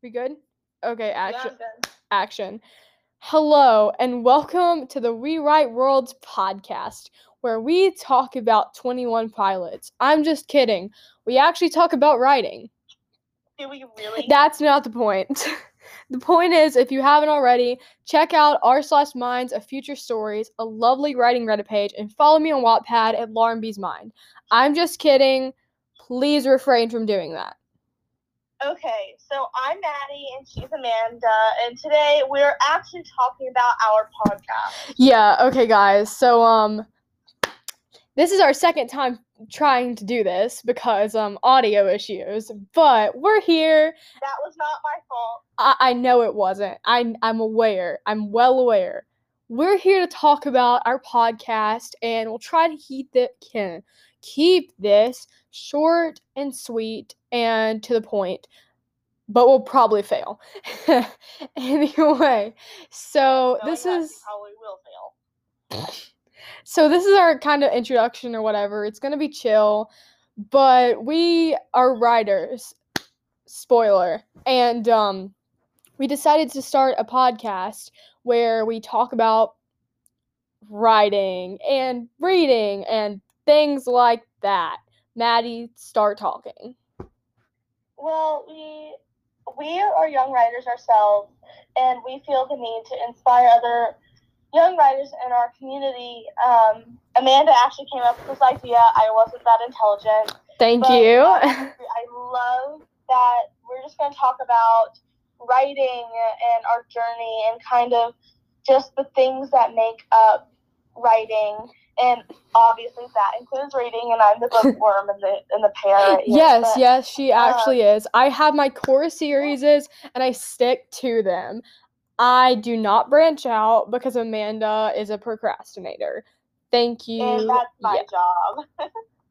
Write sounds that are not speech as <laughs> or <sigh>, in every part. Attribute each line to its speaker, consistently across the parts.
Speaker 1: We good? Okay, action.
Speaker 2: Yeah,
Speaker 1: Action. Hello, and welcome to the Rewrite Worlds podcast, where we talk about 21 pilots. I'm just kidding. We actually talk about writing.
Speaker 2: Do we <laughs> really?
Speaker 1: That's not the point. <laughs> the point is, if you haven't already, check out r slash minds of future stories, a lovely writing Reddit page, and follow me on Wattpad at Lauren B's Mind. I'm just kidding. Please refrain from doing that.
Speaker 2: Okay, so I'm Maddie and she's Amanda, and today we're actually talking about our podcast.
Speaker 1: Yeah, okay guys. So um this is our second time trying to do this because um audio issues, but we're here.
Speaker 2: That was not my fault.
Speaker 1: I, I know it wasn't. I I'm aware. I'm well aware. We're here to talk about our podcast and we'll try to keep it can keep this short and sweet and to the point. But we'll probably fail. <laughs> anyway, so
Speaker 2: Knowing
Speaker 1: this is
Speaker 2: probably will fail. <laughs>
Speaker 1: so this is our kind of introduction or whatever. It's gonna be chill, but we are writers. Spoiler. And um we decided to start a podcast where we talk about writing and reading and things like that. Maddie, start talking.
Speaker 2: Well, we we are young writers ourselves, and we feel the need to inspire other young writers in our community. Um, Amanda actually came up with this idea. I wasn't that intelligent.
Speaker 1: Thank
Speaker 2: But,
Speaker 1: you.
Speaker 2: I <laughs> love that we're just going to talk about writing and our journey and kind of just the things that make up writing. And obviously that includes reading, and I'm the <laughs> bookworm and the and the here,
Speaker 1: yes,
Speaker 2: but-
Speaker 1: yes, she
Speaker 2: um,
Speaker 1: actually is. I have my core series and I stick to them. I do not branch out because Amanda is a procrastinator. Thank you.
Speaker 2: And that's my
Speaker 1: Yeah.
Speaker 2: job. <laughs>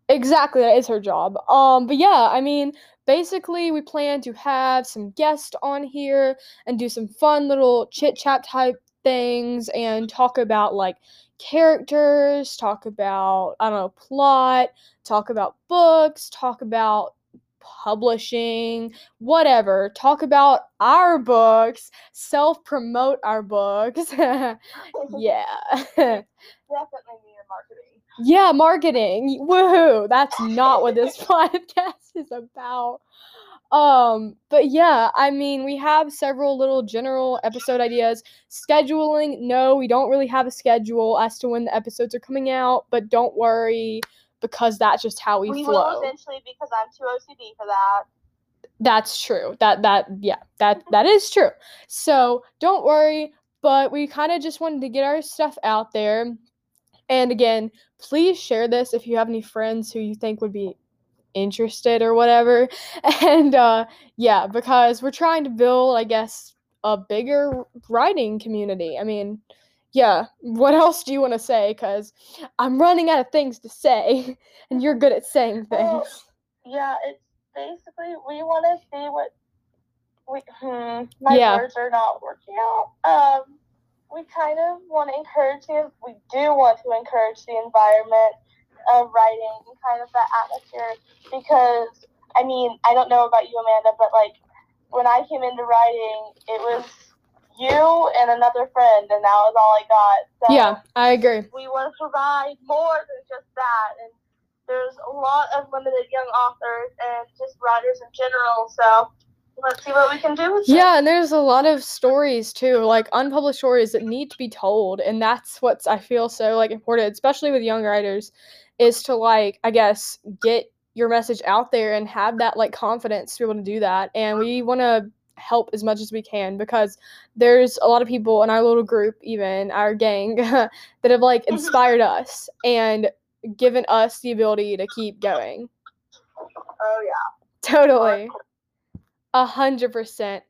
Speaker 1: Exactly, that is her job. Um, but yeah, I mean, basically, we plan to have some guests on here and do some fun little chit chat type things and talk about like characters, talk about, I don't know, plot, talk about books, talk about publishing, whatever. Talk about our books, self promote our books. <laughs> <laughs> yeah. <laughs>
Speaker 2: Definitely marketing.
Speaker 1: Yeah, marketing. Woohoo. That's not what this podcast is about. Um, but yeah, I mean, we have several little general episode ideas. Scheduling, no, we don't really have a schedule as to when the episodes are coming out, but don't worry because that's just how we,
Speaker 2: We
Speaker 1: flow.
Speaker 2: will eventually because I'm too OCD for that.
Speaker 1: That's true. That that yeah, that that is true. So, don't worry, but we kind of just wanted to get our stuff out there. And again, please share this if you have any friends who you think would be interested or whatever. <laughs> And uh yeah, because we're trying to build, I guess, a bigger writing community. I mean, yeah, what else do you want to say cuz I'm running out of things to say <laughs> and you're good at saying
Speaker 2: Well,
Speaker 1: things.
Speaker 2: Yeah, it's basically we want to see what we. Hmm, my
Speaker 1: Yeah.
Speaker 2: words are not working out. Um, we kind of want to encourage you. We do want to encourage the environment of writing and kind of that atmosphere because I mean I don't know about you, Amanda, but like when I came into writing, it was you and another friend, and that was all I got. So
Speaker 1: Yeah, I agree.
Speaker 2: we want to provide more than just that. And there's a lot of limited young authors and just writers in general. So let's see what we can do.
Speaker 1: Yeah, and there's a lot of stories too, like unpublished stories that need to be told, and that's what's I feel so like important, especially with young writers, is to like I guess get your message out there and have that like confidence to be able to do that. And we want to help as much as we can because there's a lot of people in our little group, even our gang, <laughs> that have like
Speaker 2: Mhm.
Speaker 1: inspired us and given us the ability to keep going.
Speaker 2: Oh yeah.
Speaker 1: Totally, a hundred percent.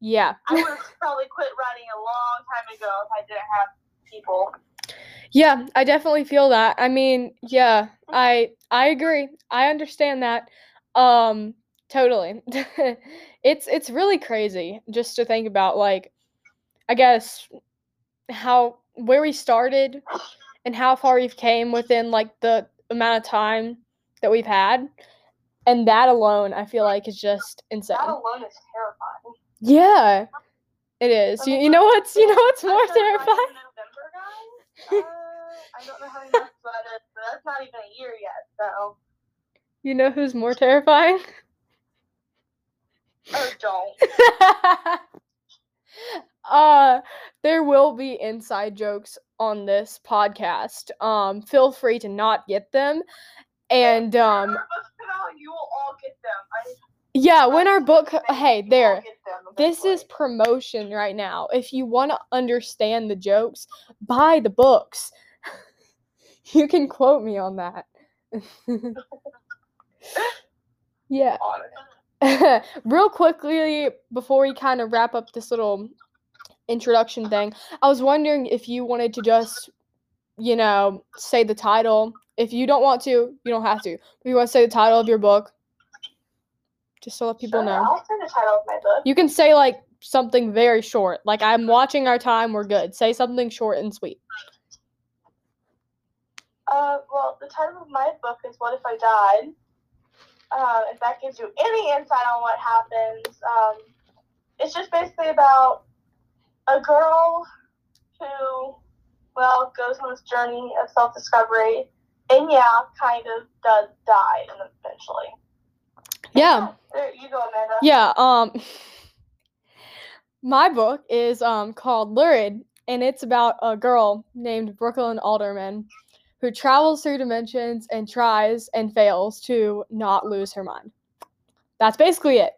Speaker 1: Yeah.
Speaker 2: I would have probably quit writing a long time ago if I didn't have people.
Speaker 1: Yeah, I definitely feel that. I mean, yeah, I I agree. I understand that. Um totally. <laughs> it's it's really crazy just to think about like I guess how where we started and how far we've came within like the amount of time that we've had. And that alone, I feel like, is just insane.
Speaker 2: That alone is terrifying.
Speaker 1: Yeah, it is. You, you know what's you know what's more
Speaker 2: Like the Ryan
Speaker 1: terrifying?
Speaker 2: November guy? Uh, I don't know how many months that is, but that's not even a year yet, so.
Speaker 1: You know who's more terrifying? <laughs>
Speaker 2: Oh, don't. <laughs>
Speaker 1: uh there will be inside jokes on this podcast. Um feel free to not get them. And um
Speaker 2: our books come out, you will all get them. I
Speaker 1: yeah, when our book hey, there. This is promotion right now. If you want to understand the jokes, buy the books. You can quote me on that. <laughs> yeah. <laughs> Real quickly, before we kind of wrap up this little introduction thing, I was wondering if you wanted to just, you know, say the title. If you don't want to, you don't have to. If you want to say the title of your book, just to let people
Speaker 2: Sure,
Speaker 1: know.
Speaker 2: I'll say the title of my book.
Speaker 1: You can say like something very short. Like I'm watching our time, we're good. Say something short and sweet.
Speaker 2: Uh, well, the title of my book is "What If I Died." Uh, if that gives you any insight on what happens, um, it's just basically about a girl who, well, goes on this journey of self-discovery, and yeah, kind of does die eventually.
Speaker 1: Yeah.
Speaker 2: There you go, Amanda.
Speaker 1: Yeah, um my book is um called Lurid and it's about a girl named Brooklyn Alderman who travels through dimensions and tries and fails to not lose her mind. That's basically it.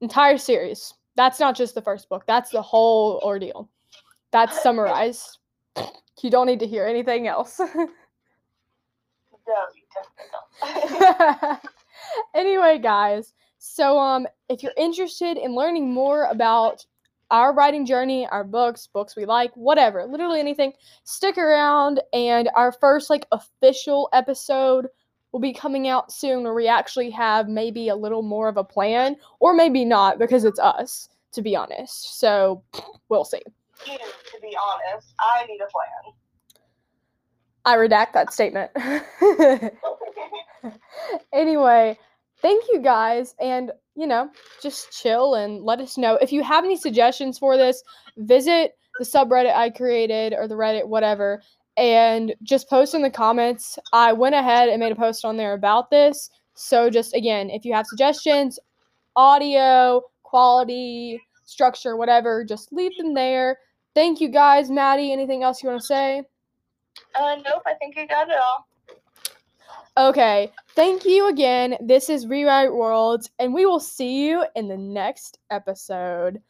Speaker 1: Entire series. That's not just the first book. That's the whole ordeal. That's summarized. You don't need to hear anything else. <laughs>
Speaker 2: No, you definitely don't. <laughs>
Speaker 1: anyway, guys, so um if you're interested in learning more about our writing journey, our books, books we like, whatever, literally anything, stick around and our first like official episode will be coming out soon where we actually have maybe a little more of a plan or maybe not because it's us, to be honest. So, we'll see.
Speaker 2: you, to be honest, I need a plan.
Speaker 1: I redact that statement. <laughs> <laughs> anyway, thank you guys and you know, just chill and let us know. If you have any suggestions for this, visit the subreddit I created or the Reddit, whatever, and just post in the comments. I went ahead and made a post on there about this. So just again, if you have suggestions, audio, quality, structure, whatever, just leave them there. Thank you guys, Maddie. Anything else you want to say?
Speaker 2: Uh, nope, I think you got it all.
Speaker 1: Okay, thank you again. This is Rewrite Worlds, and we will see you in the next episode.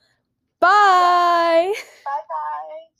Speaker 1: Bye. Bye bye.